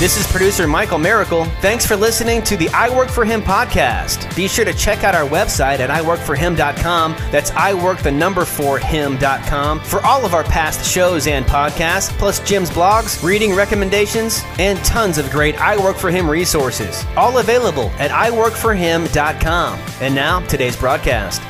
This is producer Michael Miracle. Thanks for listening to the I Work for Him podcast. Be sure to check out our website at iworkforhim.com. That's I work the number for him.com for all of our past shows and podcasts, plus Jim's blogs, reading recommendations, and tons of great I Work for Him resources. All available at iworkforhim.com. And now, today's broadcast.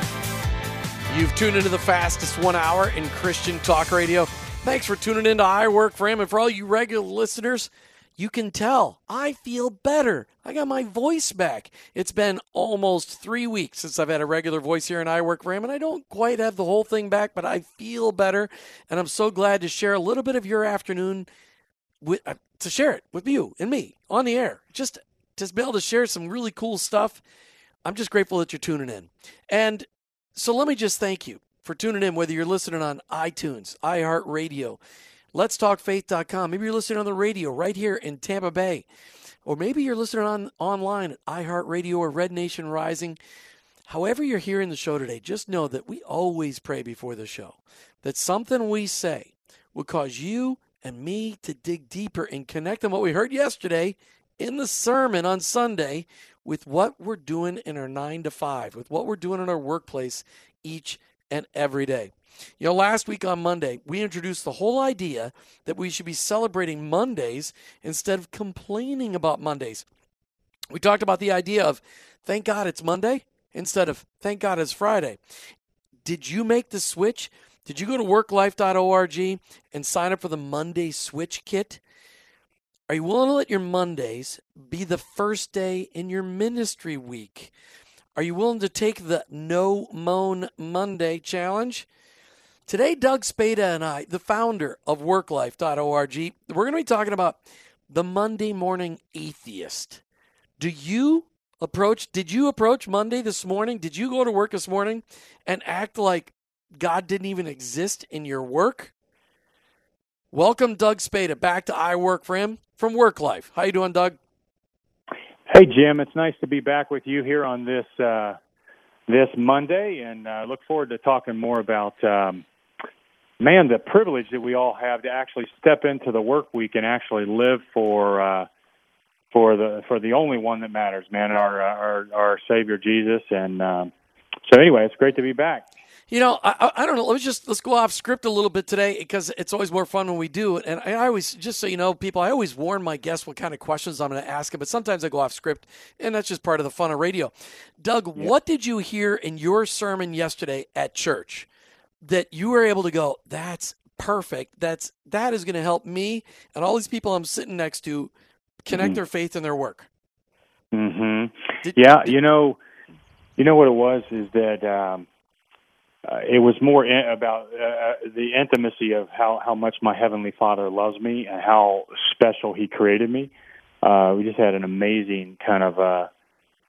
You've tuned into the fastest one hour in Christian talk radio. Thanks for tuning in to I Work for Him. And for all you regular listeners, you can tell I feel better. I got my voice back. It's been almost three weeks since I've had a regular voice here in I work for him, and I don't quite have the whole thing back, but I feel better. And I'm so glad to share a little bit of your afternoon with, uh, to share it with you and me on the air. Just to be able to share some really cool stuff. I'm just grateful that you're tuning in. And so let me just thank you for tuning in, whether you're listening on iTunes, iHeartRadio, letstalkfaith.com. Maybe you're listening on the radio right here in Tampa Bay. Or maybe you're listening on online at iHeartRadio or Red Nation Rising. However, you're hearing the show today, just know that we always pray before the show that something we say will cause you and me to dig deeper and connect on what we heard yesterday in the sermon on Sunday with what we're doing in our nine to five, with what we're doing in our workplace each and every day. You know, last week on Monday, we introduced the whole idea that we should be celebrating Mondays instead of complaining about Mondays. We talked about the idea of thank God it's Monday instead of thank God it's Friday. Did you make the switch? Did you go to worklife.org and sign up for the Monday Switch Kit? Are you willing to let your Mondays be the first day in your ministry week? Are you willing to take the No Moan Monday challenge? Today, Doug Spada and I, the founder of worklife.org, we're going to be talking about the Monday morning atheist. Do you approach, did you approach Monday this morning? Did you go to work this morning and act like God didn't even exist in your work? Welcome, Doug Spada, back to I Work for Him from Work Life. How you doing, Doug? Hey, Jim. It's nice to be back with you here on this uh, this Monday, and I uh, look forward to talking more about um, man, the privilege that we all have to actually step into the work week and actually live for uh, for the for the only one that matters, man, our our our Savior Jesus. And um, so, anyway, it's great to be back. You know, I, I don't know. Let's just let's go off script a little bit today because it's always more fun when we do it. And I always, just so you know, people, I always warn my guests what kind of questions I'm going to ask them. But sometimes I go off script, and that's just part of the fun of radio. Doug, yeah. what did you hear in your sermon yesterday at church? that you were able to go, that's perfect. That's that is going to help me and all these people I'm sitting next to connect mm-hmm. their faith and their work. Mhm. Yeah, did, you know, you know what it was is that um uh, it was more in, about uh, uh, the intimacy of how how much my heavenly Father loves me and how special He created me. Uh, we just had an amazing kind of uh,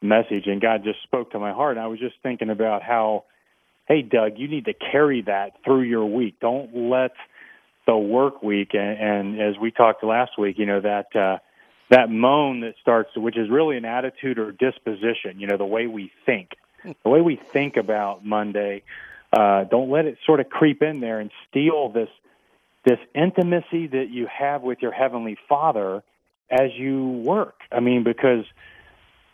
message, and God just spoke to my heart. And I was just thinking about how hey, Doug, you need to carry that through your week. Don't let the work week and, and as we talked last week, you know that uh, that moan that starts, which is really an attitude or disposition. You know, the way we think, the way we think about Monday. Uh, don't let it sort of creep in there and steal this this intimacy that you have with your heavenly Father as you work. I mean, because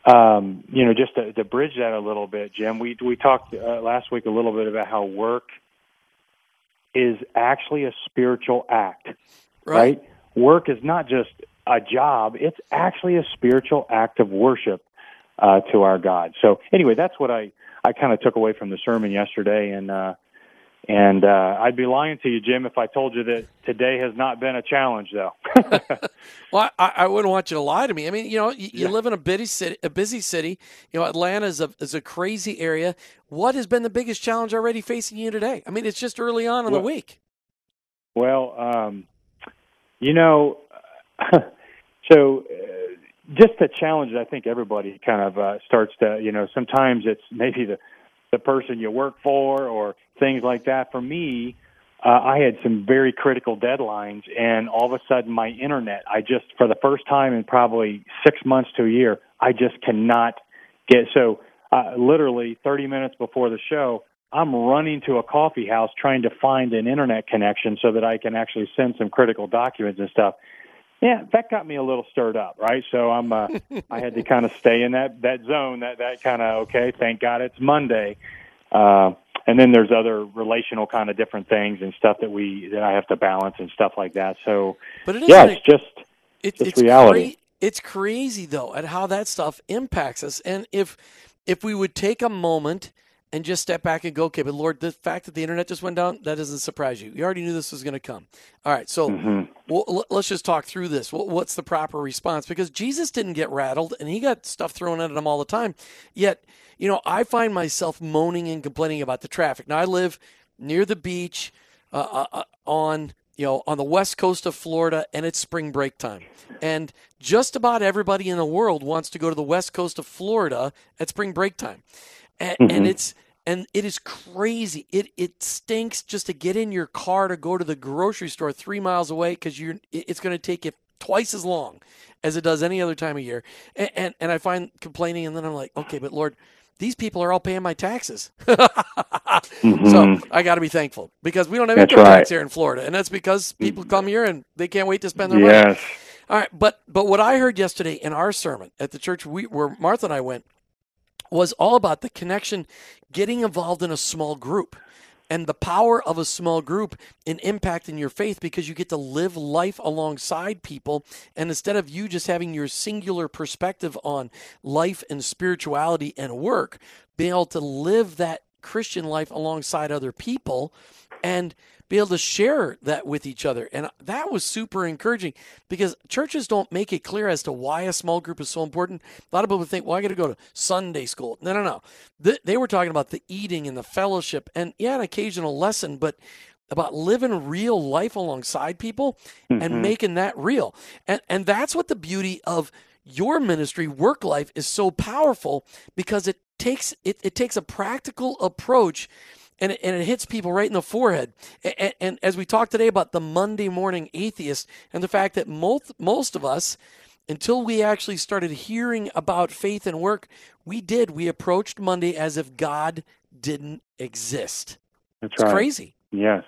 um, you know, just to, to bridge that a little bit, Jim, we we talked uh, last week a little bit about how work is actually a spiritual act, right? right? Work is not just a job; it's actually a spiritual act of worship uh, to our God. So, anyway, that's what I I kind of took away from the sermon yesterday, and uh, and uh, I'd be lying to you, Jim, if I told you that today has not been a challenge, though. well, I, I, wouldn't want you to lie to me. I mean, you know, you, you yeah. live in a busy city. A busy city. You know, Atlanta is a is a crazy area. What has been the biggest challenge already facing you today? I mean, it's just early on in well, the week. Well, um, you know, so just the challenge. I think everybody kind of uh, starts to. You know, sometimes it's maybe the the person you work for or things like that. For me, uh, I had some very critical deadlines, and all of a sudden, my internet, I just, for the first time in probably six months to a year, I just cannot get. So, uh, literally 30 minutes before the show, I'm running to a coffee house trying to find an internet connection so that I can actually send some critical documents and stuff. Yeah, that got me a little stirred up, right? So I'm, uh, I had to kind of stay in that that zone, that that kind of okay. Thank God it's Monday. Uh, and then there's other relational kind of different things and stuff that we that I have to balance and stuff like that. So, but it yeah, it's just it, it's, it's reality. Cra- it's crazy though at how that stuff impacts us, and if if we would take a moment and just step back and go, okay, but Lord, the fact that the internet just went down, that doesn't surprise you. You already knew this was going to come. All right, so mm-hmm. Well, let's just talk through this. What's the proper response? Because Jesus didn't get rattled and he got stuff thrown at him all the time. Yet, you know, I find myself moaning and complaining about the traffic. Now, I live near the beach uh, uh, uh on you know, on the west coast of Florida, and it's spring break time. And just about everybody in the world wants to go to the west coast of Florida at spring break time and, mm-hmm. and it's and it is crazy. It it stinks just to get in your car to go to the grocery store three miles away because you're it's going to take you twice as long as it does any other time of year. And, and, and I find complaining, and then I'm like, okay, but Lord, these people are all paying my taxes, mm-hmm. so I got to be thankful because we don't have income right. tax here in Florida, and that's because people come here and they can't wait to spend their yes. money. All right, but but what I heard yesterday in our sermon at the church we, where Martha and I went was all about the connection, getting involved in a small group and the power of a small group in impacting your faith because you get to live life alongside people. And instead of you just having your singular perspective on life and spirituality and work, being able to live that Christian life alongside other people and be able to share that with each other. And that was super encouraging because churches don't make it clear as to why a small group is so important. A lot of people think, well, I got to go to Sunday school. No, no, no. They were talking about the eating and the fellowship and, yeah, an occasional lesson, but about living real life alongside people mm-hmm. and making that real. And, and that's what the beauty of your ministry work life is so powerful because it takes it, it takes a practical approach and it, and it hits people right in the forehead. And, and, as we talked today about the Monday morning atheist and the fact that most most of us, until we actually started hearing about faith and work, we did. We approached Monday as if God didn't exist. That's it's right. crazy. Yes.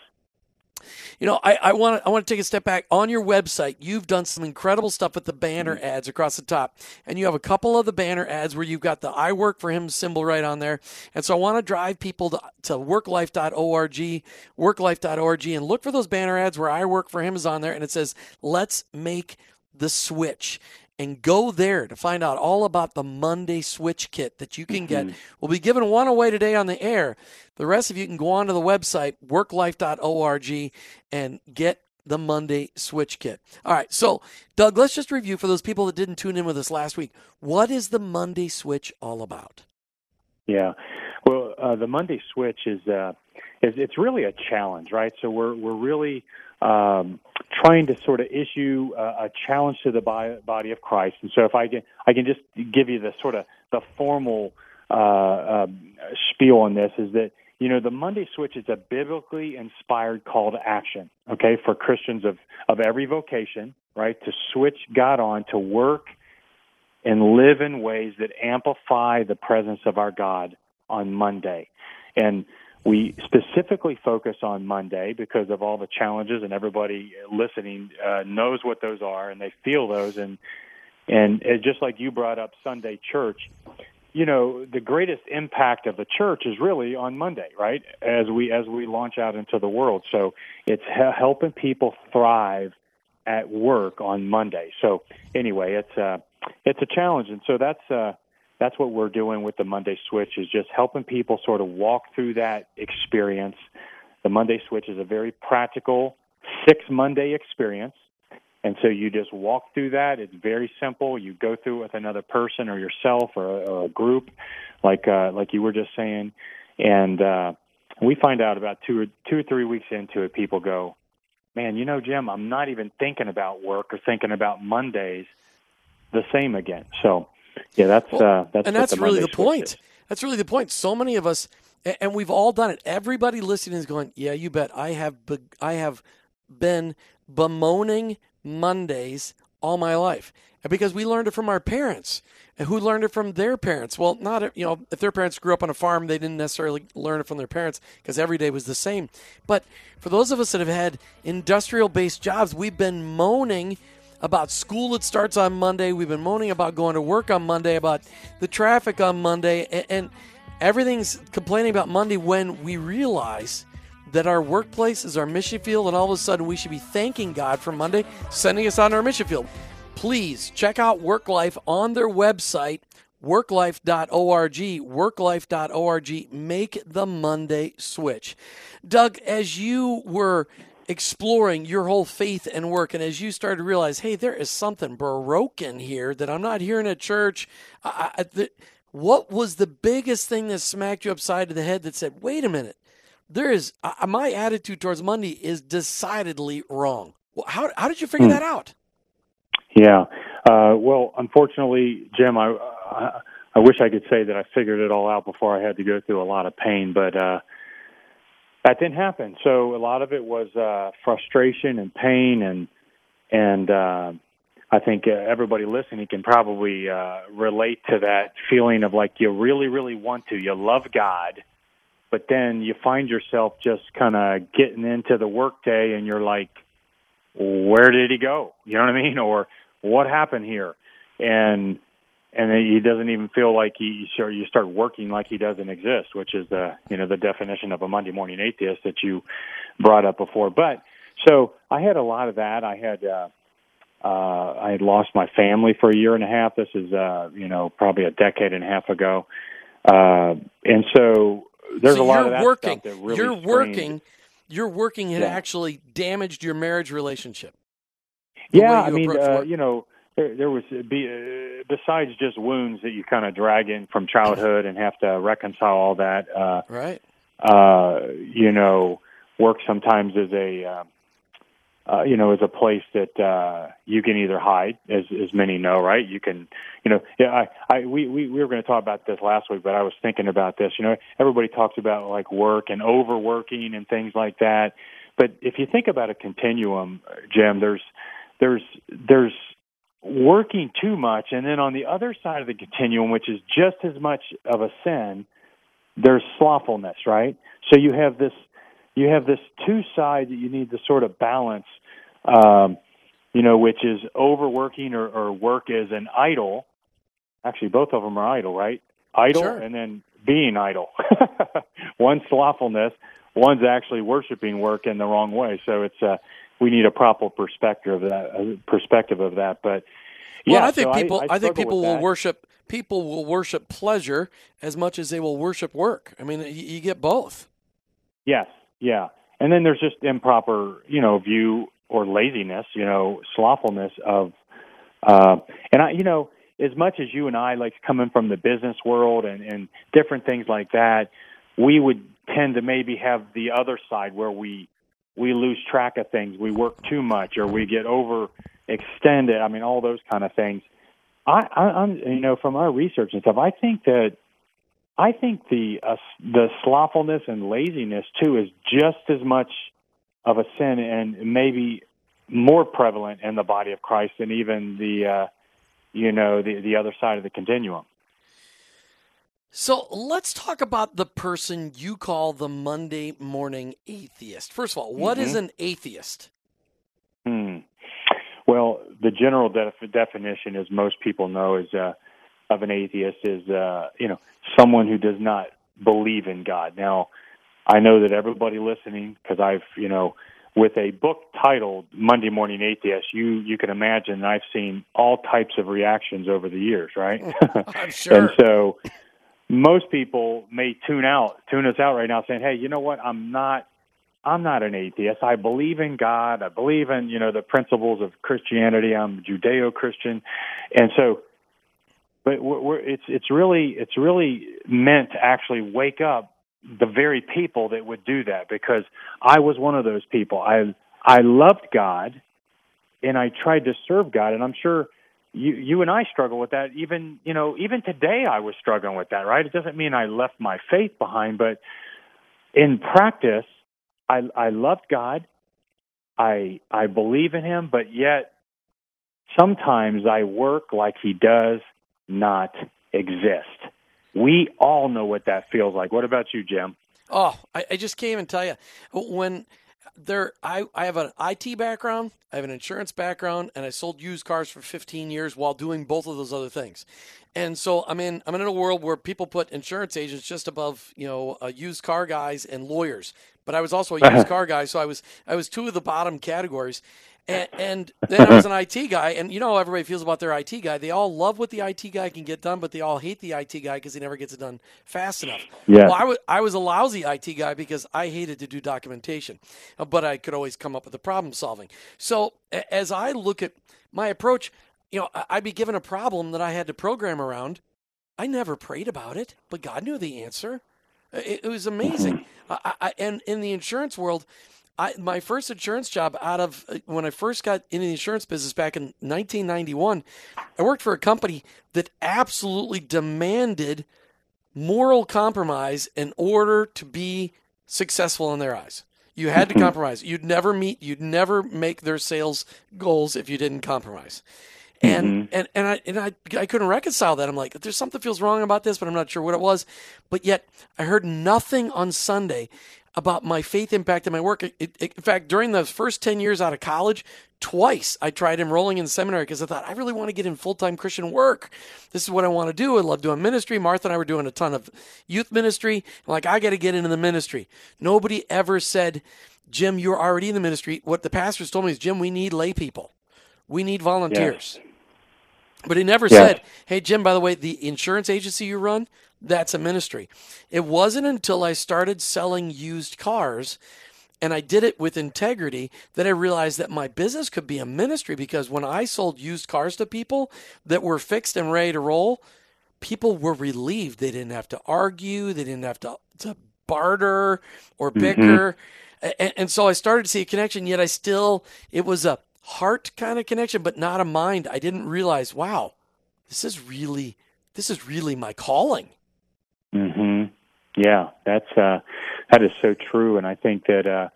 You know, I, I want to I want to take a step back. On your website, you've done some incredible stuff with the banner mm-hmm. ads across the top, and you have a couple of the banner ads where you've got the "I work for him" symbol right on there. And so I want to drive people to, to worklife.org, worklife.org, and look for those banner ads where "I work for him" is on there, and it says "Let's make the switch." And go there to find out all about the Monday Switch Kit that you can get. Mm-hmm. We'll be giving one away today on the air. The rest of you can go onto the website, worklife.org, and get the Monday Switch Kit. All right, so Doug, let's just review for those people that didn't tune in with us last week. What is the Monday Switch all about? Yeah, well, uh, the Monday Switch is, uh, is it's really a challenge, right? So we're we're really um, trying to sort of issue a, a challenge to the body of Christ. And so, if I can, I can just give you the sort of the formal uh, uh, spiel on this is that you know the Monday Switch is a biblically inspired call to action. Okay, for Christians of of every vocation, right, to switch God on to work and live in ways that amplify the presence of our God on Monday. And we specifically focus on Monday because of all the challenges, and everybody listening uh, knows what those are, and they feel those. And and it, just like you brought up Sunday church, you know, the greatest impact of the church is really on Monday, right? As we as we launch out into the world, so it's he- helping people thrive at work on Monday. So anyway, it's a uh, it's a challenge, and so that's. Uh, that's what we're doing with the Monday Switch is just helping people sort of walk through that experience. The Monday Switch is a very practical six Monday experience. And so you just walk through that. It's very simple. You go through it with another person or yourself or a, or a group, like uh, like you were just saying. And uh, we find out about two or two or three weeks into it, people go, "Man, you know, Jim, I'm not even thinking about work or thinking about Mondays the same again." So yeah, that's well, uh, that's and that's the really the point. Is. That's really the point. So many of us, and we've all done it. Everybody listening is going, "Yeah, you bet." I have, be- I have been bemoaning Mondays all my life, because we learned it from our parents, and who learned it from their parents. Well, not you know, if their parents grew up on a farm, they didn't necessarily learn it from their parents because every day was the same. But for those of us that have had industrial-based jobs, we've been moaning about school that starts on Monday. We've been moaning about going to work on Monday, about the traffic on Monday, and, and everything's complaining about Monday when we realize that our workplace is our mission field, and all of a sudden we should be thanking God for Monday sending us on our mission field. Please check out Work Life on their website, worklife.org. Worklife.org. Make the Monday switch. Doug, as you were exploring your whole faith and work, and as you started to realize, hey, there is something broken here that I'm not hearing at church, I, I, the, what was the biggest thing that smacked you upside of the head that said, wait a minute, there is uh, my attitude towards Monday is decidedly wrong. Well, how how did you figure hmm. that out? Yeah, uh, well, unfortunately, Jim, I, I, I wish I could say that I figured it all out before I had to go through a lot of pain, but uh, that didn't happen. So a lot of it was uh, frustration and pain, and and uh, I think uh, everybody listening can probably uh, relate to that feeling of like you really, really want to, you love God but then you find yourself just kind of getting into the workday and you're like, where did he go? You know what I mean? Or what happened here? And and he doesn't even feel like he sure you start working like he doesn't exist, which is the you know the definition of a Monday morning atheist that you brought up before. But so I had a lot of that. I had uh, uh, I had lost my family for a year and a half. This is uh, you know probably a decade and a half ago, uh, and so there's so a lot of that working, that really You're strained. working. You're working had yeah. actually damaged your marriage relationship. Yeah, I mean, uh, you know, there, there was uh, be, uh, besides just wounds that you kind of drag in from childhood and have to reconcile all that. Uh, right. Uh, you know, work sometimes is a uh, uh, you know, is a place that uh, you can either hide, as as many know, right? You can, you know, yeah. I, I we we we were going to talk about this last week, but I was thinking about this. You know, everybody talks about like work and overworking and things like that, but if you think about a continuum, Jim, there's there's there's working too much, and then on the other side of the continuum, which is just as much of a sin, there's slothfulness, right? So you have this you have this two side that you need to sort of balance, um, you know, which is overworking or, or work as an idol. Actually, both of them are idle, right? Idle sure. and then being idle. one's slothfulness, one's actually worshiping work in the wrong way. So it's uh, we need a proper perspective of that. Uh, perspective of that, but yeah, well, I think so people. I, I, I think people will that. worship. People will worship pleasure as much as they will worship work. I mean, you, you get both. Yes, yeah. And then there's just improper, you know, view or laziness, you know, slothfulness of, uh, and I, you know, as much as you and I like coming from the business world and, and different things like that, we would tend to maybe have the other side where we we lose track of things, we work too much, or we get overextended. I mean, all those kind of things. I, I, I'm, you know, from our research and stuff, I think that I think the uh, the slothfulness and laziness too is just as much of a sin and maybe more prevalent in the body of Christ than even the uh, you know the the other side of the continuum. So let's talk about the person you call the Monday morning atheist. First of all, what mm-hmm. is an atheist? Hmm. Well, the general def- definition, as most people know, is uh, of an atheist is uh, you know someone who does not believe in God. Now, I know that everybody listening, because I've you know with a book titled Monday Morning Atheist, you you can imagine I've seen all types of reactions over the years, right? I'm sure. and so most people may tune out, tune us out right now, saying, "Hey, you know what? I'm not." I'm not an atheist. I believe in God. I believe in, you know, the principles of Christianity. I'm Judeo-Christian. And so but we're, we're, it's it's really it's really meant to actually wake up the very people that would do that because I was one of those people. I I loved God and I tried to serve God and I'm sure you you and I struggle with that even you know even today I was struggling with that right it doesn't mean I left my faith behind but in practice I I loved God I I believe in him but yet sometimes I work like he does not exist. We all know what that feels like. What about you, Jim? Oh, I, I just can't even tell you. When there I, I have an IT background, I have an insurance background, and I sold used cars for 15 years while doing both of those other things. And so I'm in I'm in a world where people put insurance agents just above you know uh, used car guys and lawyers. But I was also a used car guy, so I was I was two of the bottom categories. And, and, then I was an IT guy, and you know how everybody feels about their IT guy. They all love what the IT guy can get done, but they all hate the IT guy because he never gets it done fast enough. Yeah. Well, I was I was a lousy IT guy because I hated to do documentation, uh, but I could always come up with the problem solving. So as I look at my approach, you know, I'd be given a problem that I had to program around. I never prayed about it, but God knew the answer. It, it was amazing. I, I, and in the insurance world, I, my first insurance job out of uh, when I first got in the insurance business back in 1991, I worked for a company that absolutely demanded moral compromise in order to be successful in their eyes. You had to compromise. You'd never meet, you'd never make their sales goals if you didn't compromise. And mm-hmm. and and I and I I couldn't reconcile that. I'm like, there's something feels wrong about this, but I'm not sure what it was. But yet I heard nothing on Sunday about my faith impact in my work. It, it, in fact, during the first 10 years out of college, twice I tried enrolling in seminary because I thought, I really want to get in full time Christian work. This is what I want to do. I love doing ministry. Martha and I were doing a ton of youth ministry. I'm like, I got to get into the ministry. Nobody ever said, Jim, you're already in the ministry. What the pastors told me is, Jim, we need lay people, we need volunteers. But he never yes. said, hey, Jim, by the way, the insurance agency you run, that's a ministry. It wasn't until I started selling used cars and I did it with integrity that I realized that my business could be a ministry because when I sold used cars to people that were fixed and ready to roll, people were relieved. They didn't have to argue, they didn't have to, to barter or mm-hmm. bicker. Mm-hmm. And, and so I started to see a connection, yet I still, it was a heart kind of connection, but not a mind. I didn't realize, wow, this is really, this is really my calling. Mhm. Yeah, that's uh that is so true and I think that uh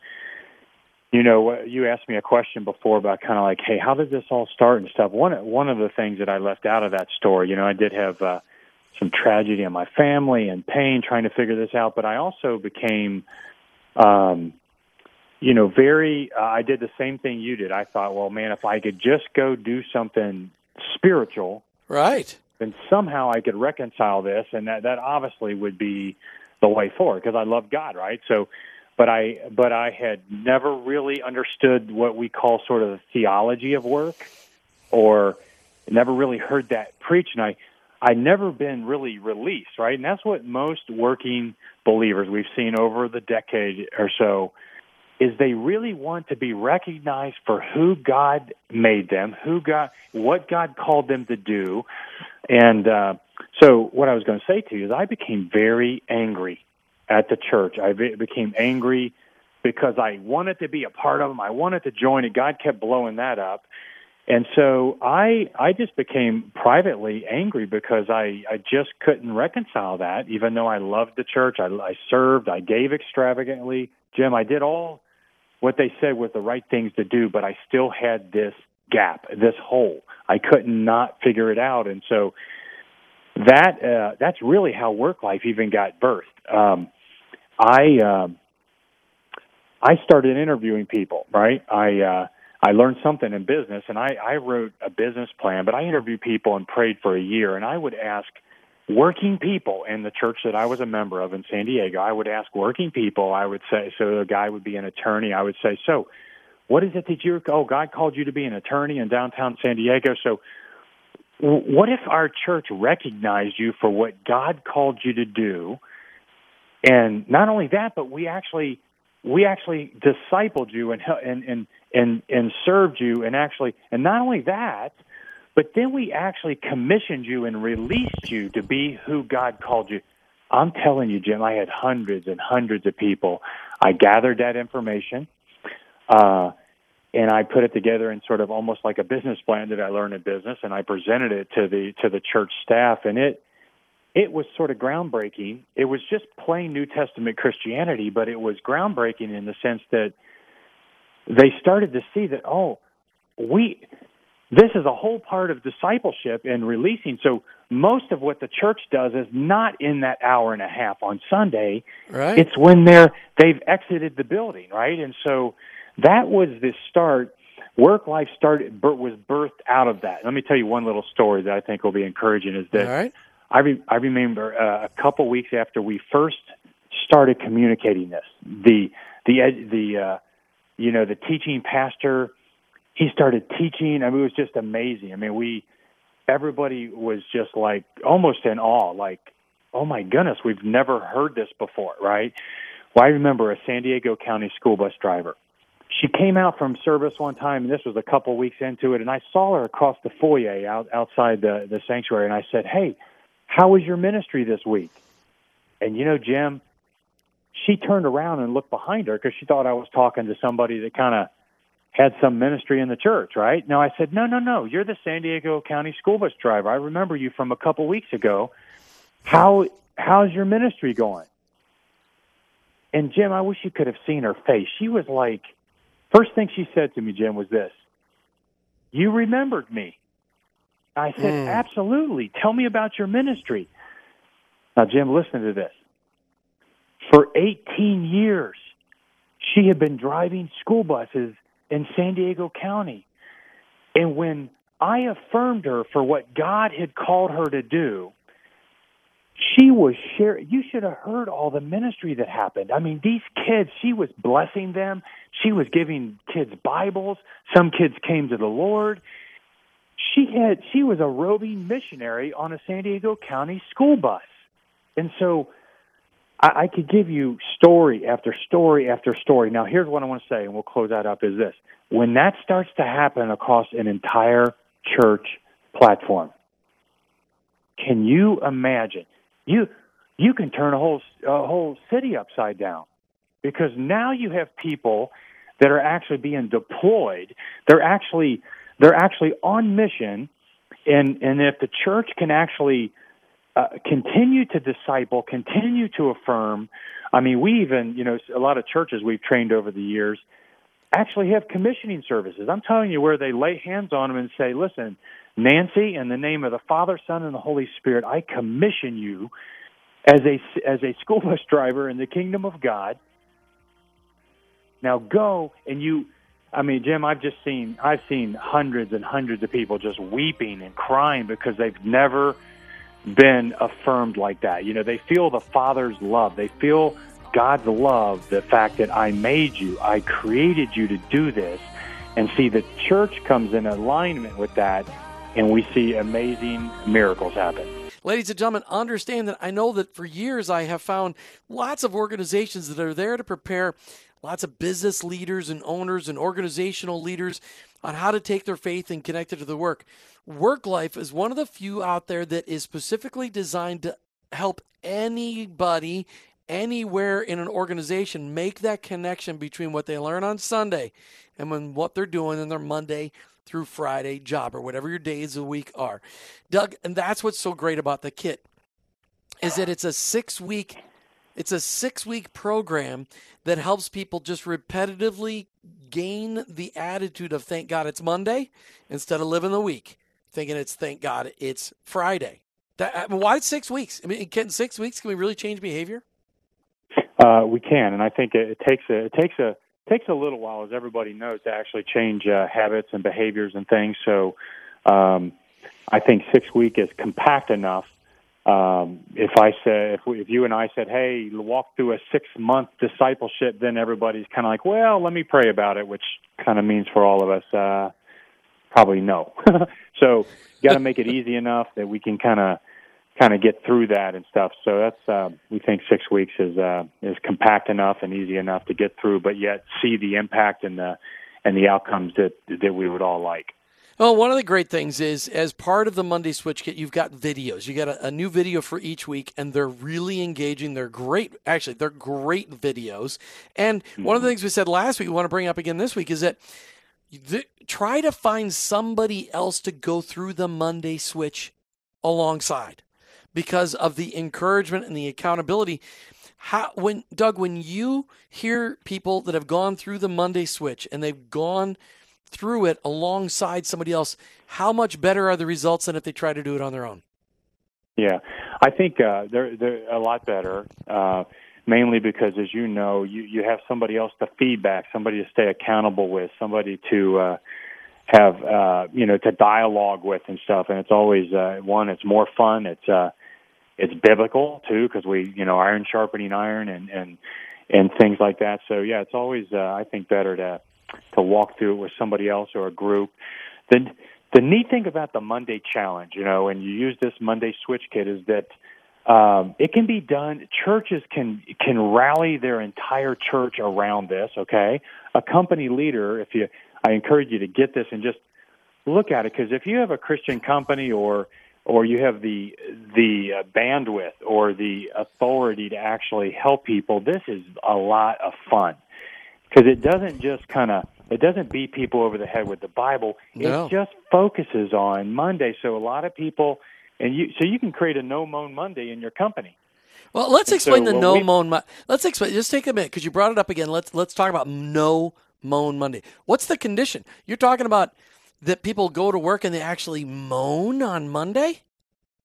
you know, you asked me a question before about kind of like, hey, how did this all start and stuff. One one of the things that I left out of that story, you know, I did have uh some tragedy in my family and pain trying to figure this out, but I also became um you know, very uh, I did the same thing you did. I thought, well, man, if I could just go do something spiritual, right? then somehow I could reconcile this, and that that obviously would be the way forward because I love God, right? So, but I but I had never really understood what we call sort of the theology of work, or never really heard that preached, and I I never been really released, right? And that's what most working believers we've seen over the decade or so is they really want to be recognized for who God made them, who God, what God called them to do. And uh, so, what I was going to say to you is, I became very angry at the church. I became angry because I wanted to be a part of them. I wanted to join it. God kept blowing that up. And so I I just became privately angry because I I just couldn't reconcile that even though I loved the church I I served I gave extravagantly Jim I did all what they said was the right things to do, but I still had this gap, this hole. I could not not figure it out, and so that uh, that's really how work life even got birthed. Um, I uh, I started interviewing people. Right, I uh, I learned something in business, and I, I wrote a business plan. But I interviewed people and prayed for a year, and I would ask working people in the church that I was a member of in San Diego. I would ask working people, I would say, so a guy would be an attorney. I would say, so what is it that you, oh, God called you to be an attorney in downtown San Diego. So what if our church recognized you for what God called you to do? And not only that, but we actually, we actually discipled you and, and, and, and, and served you and actually, and not only that, but then we actually commissioned you and released you to be who God called you. I'm telling you, Jim, I had hundreds and hundreds of people. I gathered that information, uh, and I put it together in sort of almost like a business plan that I learned in business, and I presented it to the to the church staff, and it it was sort of groundbreaking. It was just plain New Testament Christianity, but it was groundbreaking in the sense that they started to see that oh, we this is a whole part of discipleship and releasing. So most of what the church does is not in that hour and a half on Sunday. Right. It's when they're they've exited the building, right? And so that was the start. Work life started was birthed out of that. Let me tell you one little story that I think will be encouraging. Is that right. I re- I remember uh, a couple weeks after we first started communicating this, the the ed- the uh, you know the teaching pastor he started teaching. I mean, it was just amazing. I mean, we everybody was just like almost in awe, like, oh my goodness, we've never heard this before, right? Well, I remember a San Diego County school bus driver. She came out from service one time, and this was a couple weeks into it, and I saw her across the foyer out outside the the sanctuary, and I said, "Hey, how was your ministry this week?" And you know, Jim, she turned around and looked behind her because she thought I was talking to somebody that kind of had some ministry in the church, right? Now I said, no, no, no, you're the San Diego County school bus driver. I remember you from a couple weeks ago. How how's your ministry going? And Jim, I wish you could have seen her face. She was like, first thing she said to me, Jim, was this: "You remembered me." I said, Mm. "Absolutely. Tell me about your ministry." Now, Jim, listen to this. For 18 years, she had been driving school buses in San Diego County. And when I affirmed her for what God had called her to do, she was sharing. You should have heard all the ministry that happened. I mean, these kids, she was blessing them. She was giving kids Bibles. Some kids came to the Lord. She had she was a roving missionary on a San Diego County school bus. And so I, I could give you story after story after story. Now, here's what I want to say, and we'll close that up: is this when that starts to happen across an entire church platform? Can you imagine? You you can turn a whole a whole city upside down because now you have people that are actually being deployed. They're actually they're actually on mission, and and if the church can actually uh, continue to disciple, continue to affirm. I mean, we even, you know, a lot of churches we've trained over the years actually have commissioning services. I'm telling you, where they lay hands on them and say, listen, Nancy, in the name of the Father, Son, and the Holy Spirit, I commission you as a, as a school bus driver in the kingdom of God. Now go and you, I mean, Jim, I've just seen, I've seen hundreds and hundreds of people just weeping and crying because they've never been affirmed like that. You know, they feel the Father's love. They feel God's love, the fact that I made you, I created you to do this. And see, the church comes in alignment with that, and we see amazing miracles happen. Ladies and gentlemen, understand that I know that for years I have found lots of organizations that are there to prepare lots of business leaders and owners and organizational leaders on how to take their faith and connect it to the work. Work Life is one of the few out there that is specifically designed to help anybody anywhere in an organization make that connection between what they learn on Sunday and when what they're doing in their Monday through Friday job or whatever your days of the week are. Doug, and that's what's so great about the kit is that it's a 6 week it's a 6 week program that helps people just repetitively gain the attitude of thank God it's Monday instead of living the week thinking it's thank God it's Friday. That, I mean, why six weeks? I mean, can six weeks can we really change behavior? Uh, we can, and I think it, it takes a it takes a takes a little while, as everybody knows, to actually change uh, habits and behaviors and things. So, um, I think six week is compact enough. Um, if I said, if, we, if you and I said, "Hey, walk through a six month discipleship," then everybody's kind of like, "Well, let me pray about it," which kind of means for all of us, uh, probably no. so, got to make it easy enough that we can kind of kind of get through that and stuff. So that's uh, we think six weeks is uh, is compact enough and easy enough to get through, but yet see the impact and the and the outcomes that that we would all like. Well, one of the great things is as part of the Monday Switch Kit, you've got videos. You got a, a, new video for each week, and they're really engaging. They're great. Actually, they're great videos. And mm-hmm. one of the things we said last week, we want to bring up again this week, is that the, try to find somebody else to go through the Monday Switch alongside because of the encouragement and the accountability. How when Doug, when you hear people that have gone through the Monday switch and they've gone through it alongside somebody else, how much better are the results than if they try to do it on their own? Yeah, I think uh, they're they're a lot better. Uh, mainly because, as you know, you you have somebody else to feedback, somebody to stay accountable with, somebody to uh, have uh, you know to dialogue with and stuff. And it's always uh, one. It's more fun. It's uh, it's biblical too because we you know iron sharpening iron and and and things like that. So yeah, it's always uh, I think better to to walk through it with somebody else or a group. Then the neat thing about the Monday challenge, you know, and you use this Monday switch kit is that um, it can be done. Churches can can rally their entire church around this. Okay, a company leader. If you, I encourage you to get this and just look at it because if you have a Christian company or or you have the the uh, bandwidth or the authority to actually help people, this is a lot of fun because it doesn't just kind of it doesn't beat people over the head with the Bible. No. It just focuses on Monday. So a lot of people, and you, so you can create a no moan Monday in your company. Well, let's And explain so the no we- moan. Mo- let's explain. Just take a minute because you brought it up again. Let's let's talk about no moan Monday. What's the condition? You're talking about that people go to work and they actually moan on Monday.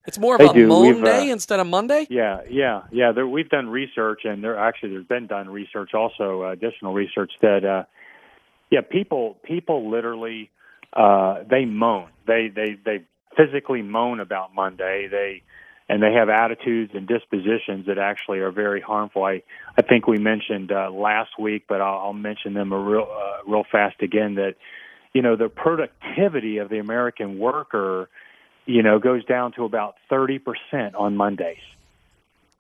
It's more of They a moan We've, uh, day instead of Monday. Yeah, yeah, yeah. There, we've done research, and there actually there's been done research also, uh, additional research that, uh, yeah, people people literally uh, they moan. They they they physically moan about Monday. They and they have attitudes and dispositions that actually are very harmful. I I think we mentioned uh, last week, but I'll, I'll mention them a real uh, real fast again. That you know the productivity of the American worker you know, goes down to about 30% on Mondays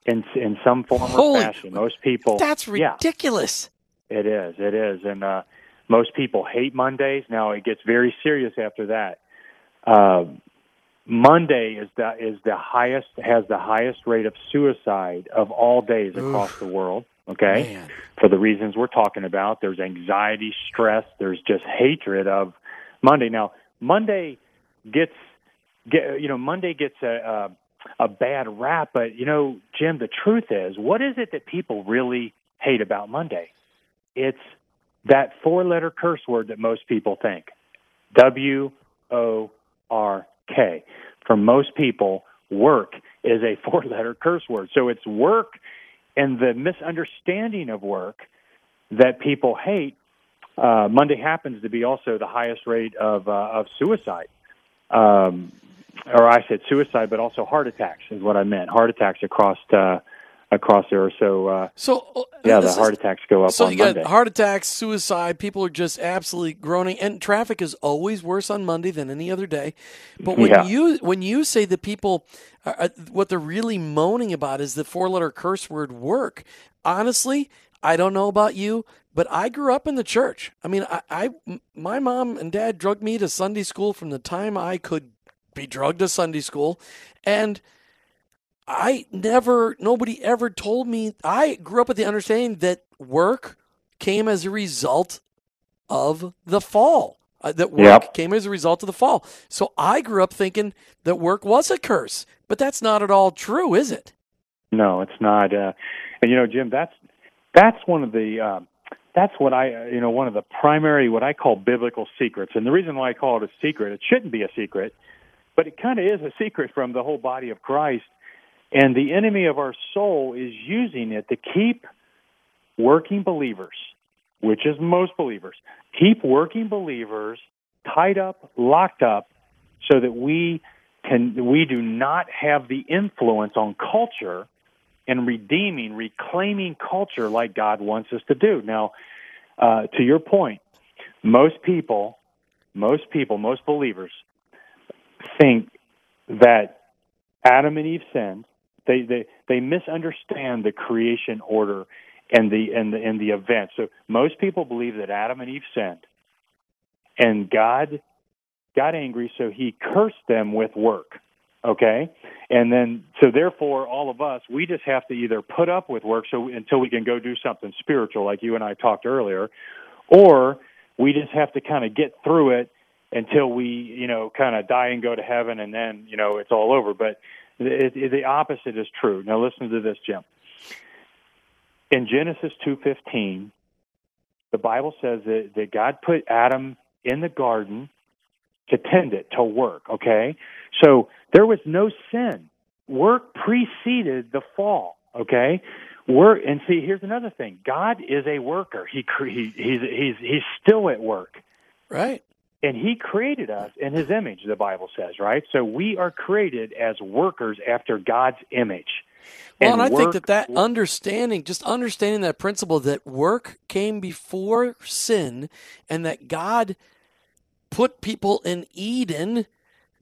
in in some form Holy- or fashion. Most people That's yeah, ridiculous. it is. It is. And uh most people hate Mondays. Now it gets very serious after that. Uh, Monday is the is the highest has the highest rate of suicide of all days across the world. Okay, Man. for the reasons we're talking about, there's anxiety, stress, there's just hatred of Monday. Now Monday gets get you know Monday gets a, a a bad rap, but you know Jim, the truth is, what is it that people really hate about Monday? It's that four-letter curse word that most people think. W O R K. For most people, work is a four-letter curse word. So it's work and the misunderstanding of work that people hate. Uh, Monday happens to be also the highest rate of uh, of suicide. Um, or I said suicide, but also heart attacks is what I meant. Heart attacks across uh, across there. So uh, So uh, yeah, the this is- heart attacks go up So on you got Monday. heart attacks, suicide. People are just absolutely groaning, and traffic is always worse on Monday than any other day. But when Yeah. you when you say that people, are, what they're really moaning about is the four letter curse word work. Honestly, I don't know about you, but I grew up in the church. I mean, I, I my mom and dad drugged me to Sunday school from the time I could be drugged to Sunday school, and I never, nobody ever told me. I grew up with the understanding that work came as a result of the fall. Uh, that work Yep. came as a result of the fall. So I grew up thinking that work was a curse, but that's not at all true, is it? No, it's not. Uh, and you know, Jim, that's that's one of the um, that's what I uh, you know one of the primary what I call biblical secrets. And the reason why I call it a secret, it shouldn't be a secret, but it kind of is a secret from the whole body of Christ. And the enemy of our soul is using it to keep working believers, which is most believers, keep working believers tied up, locked up, so that we can we do not have the influence on culture and redeeming, reclaiming culture like God wants us to do. Now, uh, to your point, most people, most people, most believers think that Adam and Eve sinned. They they they misunderstand the creation order and the and the and the event. So most people believe that Adam and Eve sinned, and God got angry, so He cursed them with work. Okay, and then so therefore, all of us we just have to either put up with work so until we can go do something spiritual, like you and I talked earlier, or we just have to kind of get through it until we you know kind of die and go to heaven, and then you know it's all over. But it, it, the opposite is true. Now listen to this, Jim. In Genesis two fifteen, the Bible says that, that God put Adam in the garden to tend it, to work, okay? So there was no sin. Work preceded the fall, okay? Work and see here's another thing. God is a worker. He, he he's he's he's still at work. Right. And he created us in his image, the Bible says, right? So we are created as workers after God's image. Well, and, and I think that that understanding, just understanding that principle that work came before sin and that God put people in Eden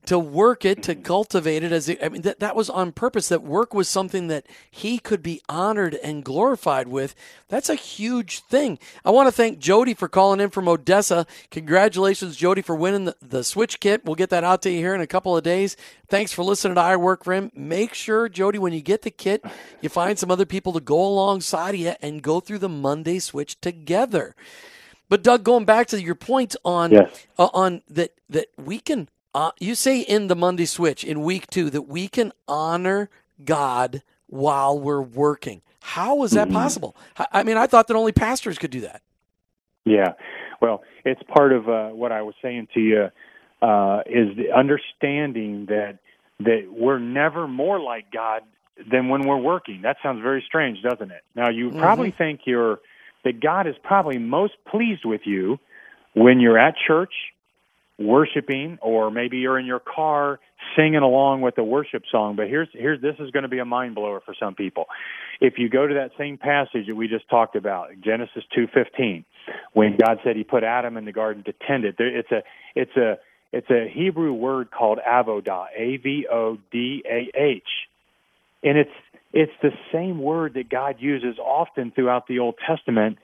to work it, to cultivate it as I mean that that was on purpose. That work was something that he could be honored and glorified with. That's a huge thing. I want to thank Jody for calling in from Odessa. Congratulations, Jody, for winning the, the Switch kit. We'll get that out to you here in a couple of days. Thanks for listening to I Work for Him. Make sure, Jody, when you get the kit, you find some other people to go alongside you and go through the Monday Switch together. But Doug, going back to your point on yes. uh, on that that we can uh, you say in the Monday Switch in week two that we can honor God while we're working. How is that mm-hmm. possible? I mean, I thought that only pastors could do that. Yeah, well, it's part of uh, what I was saying to you uh, is the understanding that that we're never more like God than when we're working. That sounds very strange, doesn't it? Now, you mm-hmm. probably think you're that God is probably most pleased with you when you're at church worshiping or maybe you're in your car singing along with the worship song. But here's here's this is going to be a mind blower for some people. If you go to that same passage that we just talked about Genesis 2:15 when God said he put Adam in the garden to tend it it's a it's a it's a Hebrew word called avodah a v o d a h. And it's it's the same word that God uses often throughout the Old Testament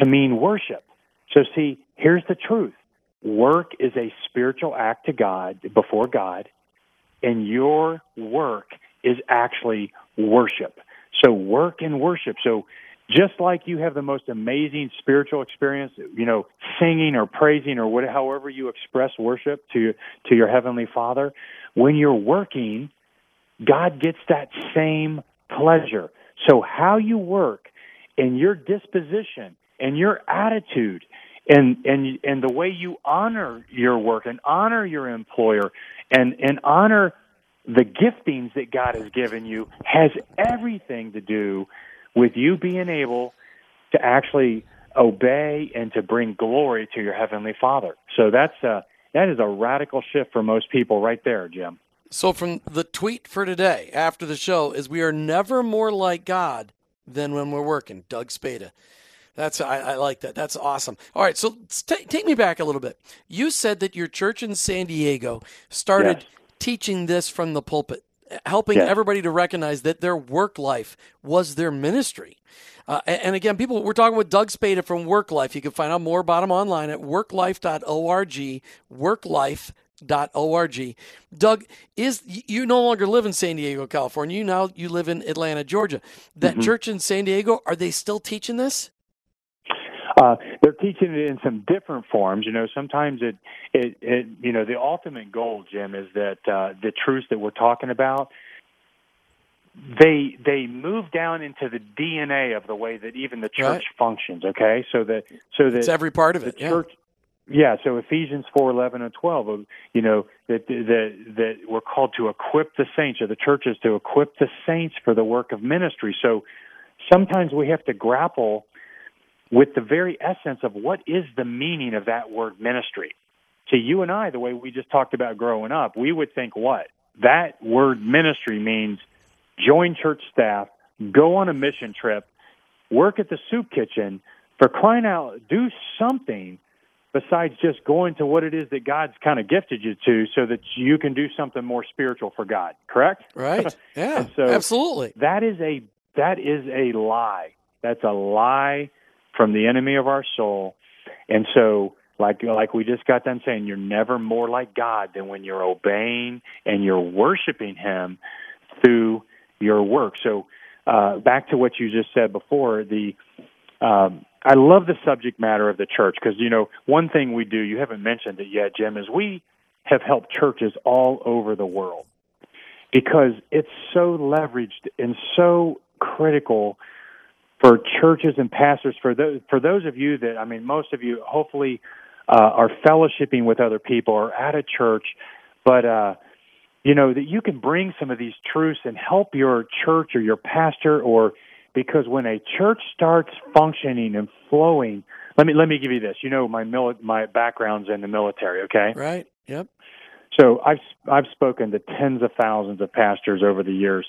to mean worship. So see here's the truth Work is a spiritual act to God, before God, and your work is actually worship. So work and worship. So just like you have the most amazing spiritual experience, you know, singing or praising or whatever, however you express worship to to your heavenly Father, when you're working, God gets that same pleasure. So how you work and your disposition and your attitude and and and the way you honor your work and honor your employer and and honor the giftings that God has given you has everything to do with you being able to actually obey and to bring glory to your heavenly Father. So that's a that is a radical shift for most people right there, Jim. So from the tweet for today after the show is we are never more like God than when we're working. Doug Spada. That's I, I, like that. That's awesome. All right, so t- take me back a little bit. You said that your church in San Diego started yes. teaching this from the pulpit, helping yes. everybody to recognize that their work life was their ministry. Uh, and again, people, we're talking with Doug Spada from Work Life. You can find out more about him online at worklife.org. Worklife.org. Doug, is you no longer live in San Diego, California. You now you live in Atlanta, Georgia. That mm-hmm. church in San Diego, are they still teaching this? Uh, they're teaching it in some different forms. You know, sometimes it, it, it, you know, the ultimate goal, Jim, is that uh, the truths that we're talking about, they they move down into the DNA of the way that even the church right. functions. Okay, so that so that it's every part of it. Church, yeah. So Ephesians four eleven and twelve, you know, that that that we're called to equip the saints, or the churches to equip the saints for the work of ministry. So sometimes we have to grapple with the very essence of what is the meaning of that word ministry. To you and I, the way we just talked about growing up, we would think what? That word ministry means join church staff, go on a mission trip, work at the soup kitchen, for crying out, do something besides just going to what it is that God's kind of gifted you to so that you can do something more spiritual for God, correct? Right. Yeah. so absolutely. That is a that is a lie. That's a lie from the enemy of our soul. And so, like like we just got done saying, you're never more like God than when you're obeying and you're worshiping Him through your work. So, uh, back to what you just said before, the um, I love the subject matter of the church because you know one thing we do you haven't mentioned it yet, Jim, is we have helped churches all over the world because it's so leveraged and so critical for churches and pastors for those for those of you that I mean most of you hopefully uh, are fellowshipping with other people or at a church, but uh, you know that you can bring some of these truths and help your church or your pastor or because when a church starts functioning and flowing let me let me give you this. You know my mili- my background's in the military okay? Right yep. So i've i've spoken to tens of thousands of pastors over the years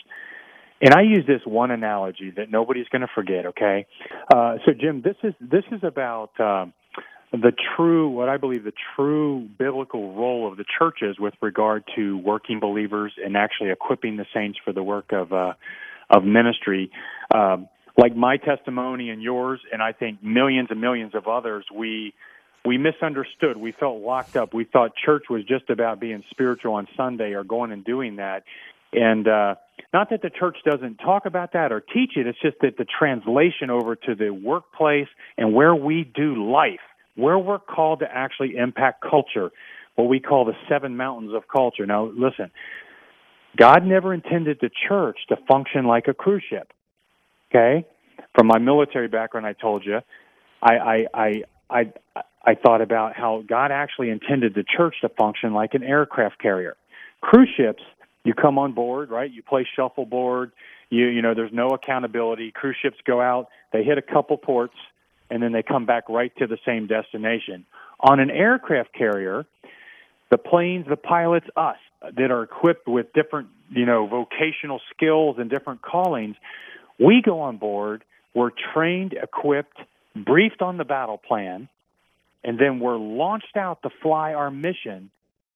and i use this one analogy that nobody's going to forget okay uh, so jim this is this is about um, the true, what I believe the true biblical role of the churches with regard to working believers and actually equipping the saints for the work of uh, of ministry. Um, like my testimony and yours, and I think millions and millions of others, we we misunderstood. We felt locked up. We thought church was just about being spiritual on Sunday or going and doing that. And uh, not that the church doesn't talk about that or teach it, it's just that the translation over to the workplace and where we do life where we're called to actually impact culture, what we call the seven mountains of culture. Now, listen, God never intended the church to function like a cruise ship. Okay? From my military background, I told you, I, I, I, I, I thought about how God actually intended the church to function like an aircraft carrier. Cruise ships, you come on board, right? You play shuffleboard. You, you know, there's no accountability. Cruise ships go out, they hit a couple ports, and then they come back right to the same destination. On an aircraft carrier, the planes, the pilots, us that are equipped with different, you know, vocational skills and different callings, we go on board, we're trained, equipped, briefed on the battle plan, and then we're launched out to fly our mission,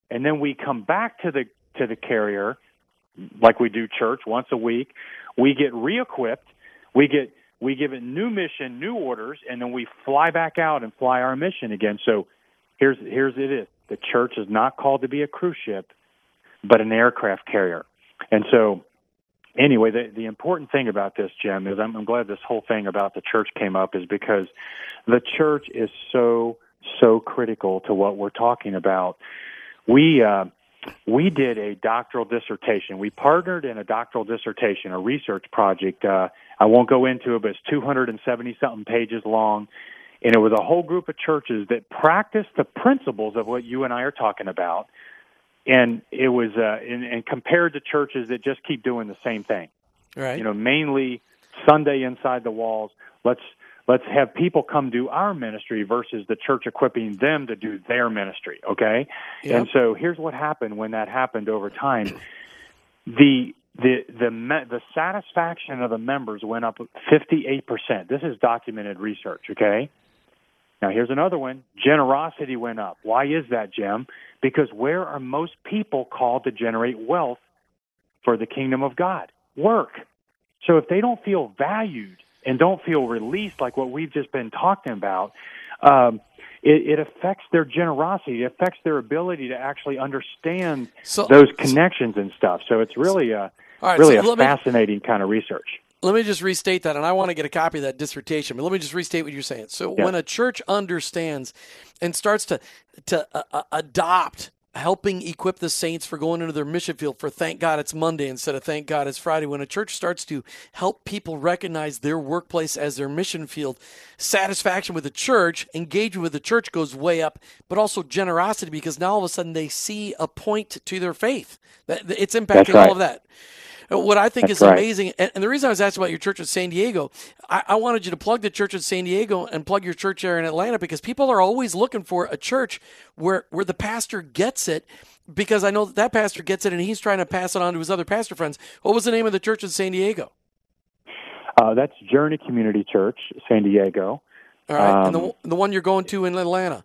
and then we come back to the to the carrier like we do church once a week. We get re-equipped, we get we give it new mission, new orders, and then we fly back out and fly our mission again. So here's here's it is. The church is not called to be a cruise ship, but an aircraft carrier. And so anyway, the the important thing about this, Jim, is I'm, I'm glad this whole thing about the church came up is because the church is so so critical to what we're talking about. We uh, we did a doctoral dissertation. We partnered in a doctoral dissertation, a research project. Uh, I won't go into it, but it's 270 something pages long. And it was a whole group of churches that practiced the principles of what you and I are talking about. And it was, uh, and, and compared to churches that just keep doing the same thing. Right. You know, mainly Sunday inside the walls. Let's let's have people come do our ministry versus the church equipping them to do their ministry okay? Yep. and so here's what happened when that happened over time. The the the the satisfaction of the members went up 58% this is documented research okay? Now here's another one. Generosity went up. Why is that jim? Because where are most people called to generate wealth for the kingdom of god? Work. So if they don't feel valued and don't feel released like what we've just been talking about, um, it, it, affects their generosity. It affects their ability to actually understand so, those connections and stuff. So it's really a right, really so a fascinating me, kind of research. Let me just restate that, and I want to get a copy of that dissertation. But let me just restate what you're saying. So yeah. when a church understands and starts to to uh, uh adopt helping equip the saints for going into their mission field for thank God it's Monday instead of thank God it's Friday. When a church starts to help people recognize their workplace as their mission field, satisfaction with the church, engagement with the church goes way up, but also generosity because now all of a sudden they see a point to their faith. It's impacting right. all of that. What I think That's is right. amazing, and, and, the reason I was asking about your church in San Diego, I, I, wanted you to plug the church in San Diego and plug your church there in Atlanta because people are always looking for a church where where the pastor gets it. Because I know that, that pastor gets it and he's trying to pass it on to his other pastor friends. What was the name of the church in San Diego? Uh, that's Journey Community Church, San Diego. All right, um, and the, um, the one you're going to in Atlanta.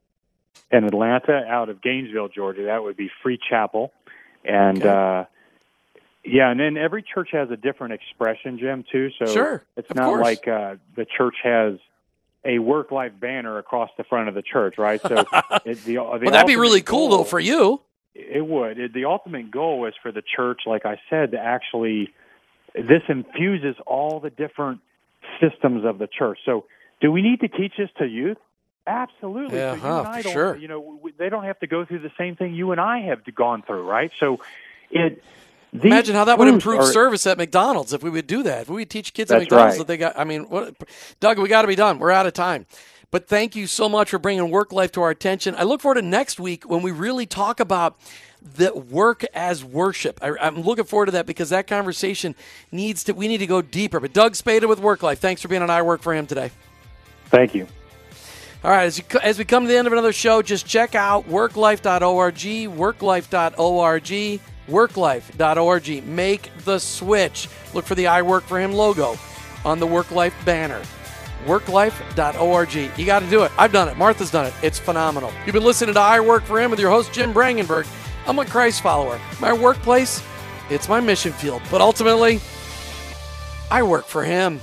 In Atlanta, out of Gainesville, Georgia, that would be Free Chapel, and okay. uh, yeah, and then every church has a different expression, Jim, too. So sure, it's not course. like uh, the church has a work life banner across the front of the church, right? So it, the, the well, that'd be really cool goal, though for you. It would. It, the ultimate goal is for the church, like I said, to actually this infuses all the different systems of the church. So, do we need to teach this to youth? Absolutely. Yeah, so huh, sure. You know, they don't have to go through the same thing you and I have gone through, right? So, it these Imagine how that would improve are, service at McDonald's if we would do that. If we would teach kids at McDonald's right. that they got. I mean, what, Doug, we got to be done. We're out of time. But thank you so much for bringing work life to our attention. I look forward to next week when we really talk about the work as worship. I, am looking forward to that because that conversation needs to. We need to go deeper. But Doug Spada with Work Life. Thanks for being on I Work for Him today. Thank you. All right, as, you, as we come to the end of another show, just check out worklife.org, worklife.org, worklife.org. Make the switch. Look for the I Work for Him logo on the Work Life banner. Worklife.org. You got to do it. I've done it. Martha's done it. It's phenomenal. You've been listening to I Work for Him with your host, Jim Brangenberg. I'm a Christ follower. My workplace, it's my mission field. But ultimately, I work for Him.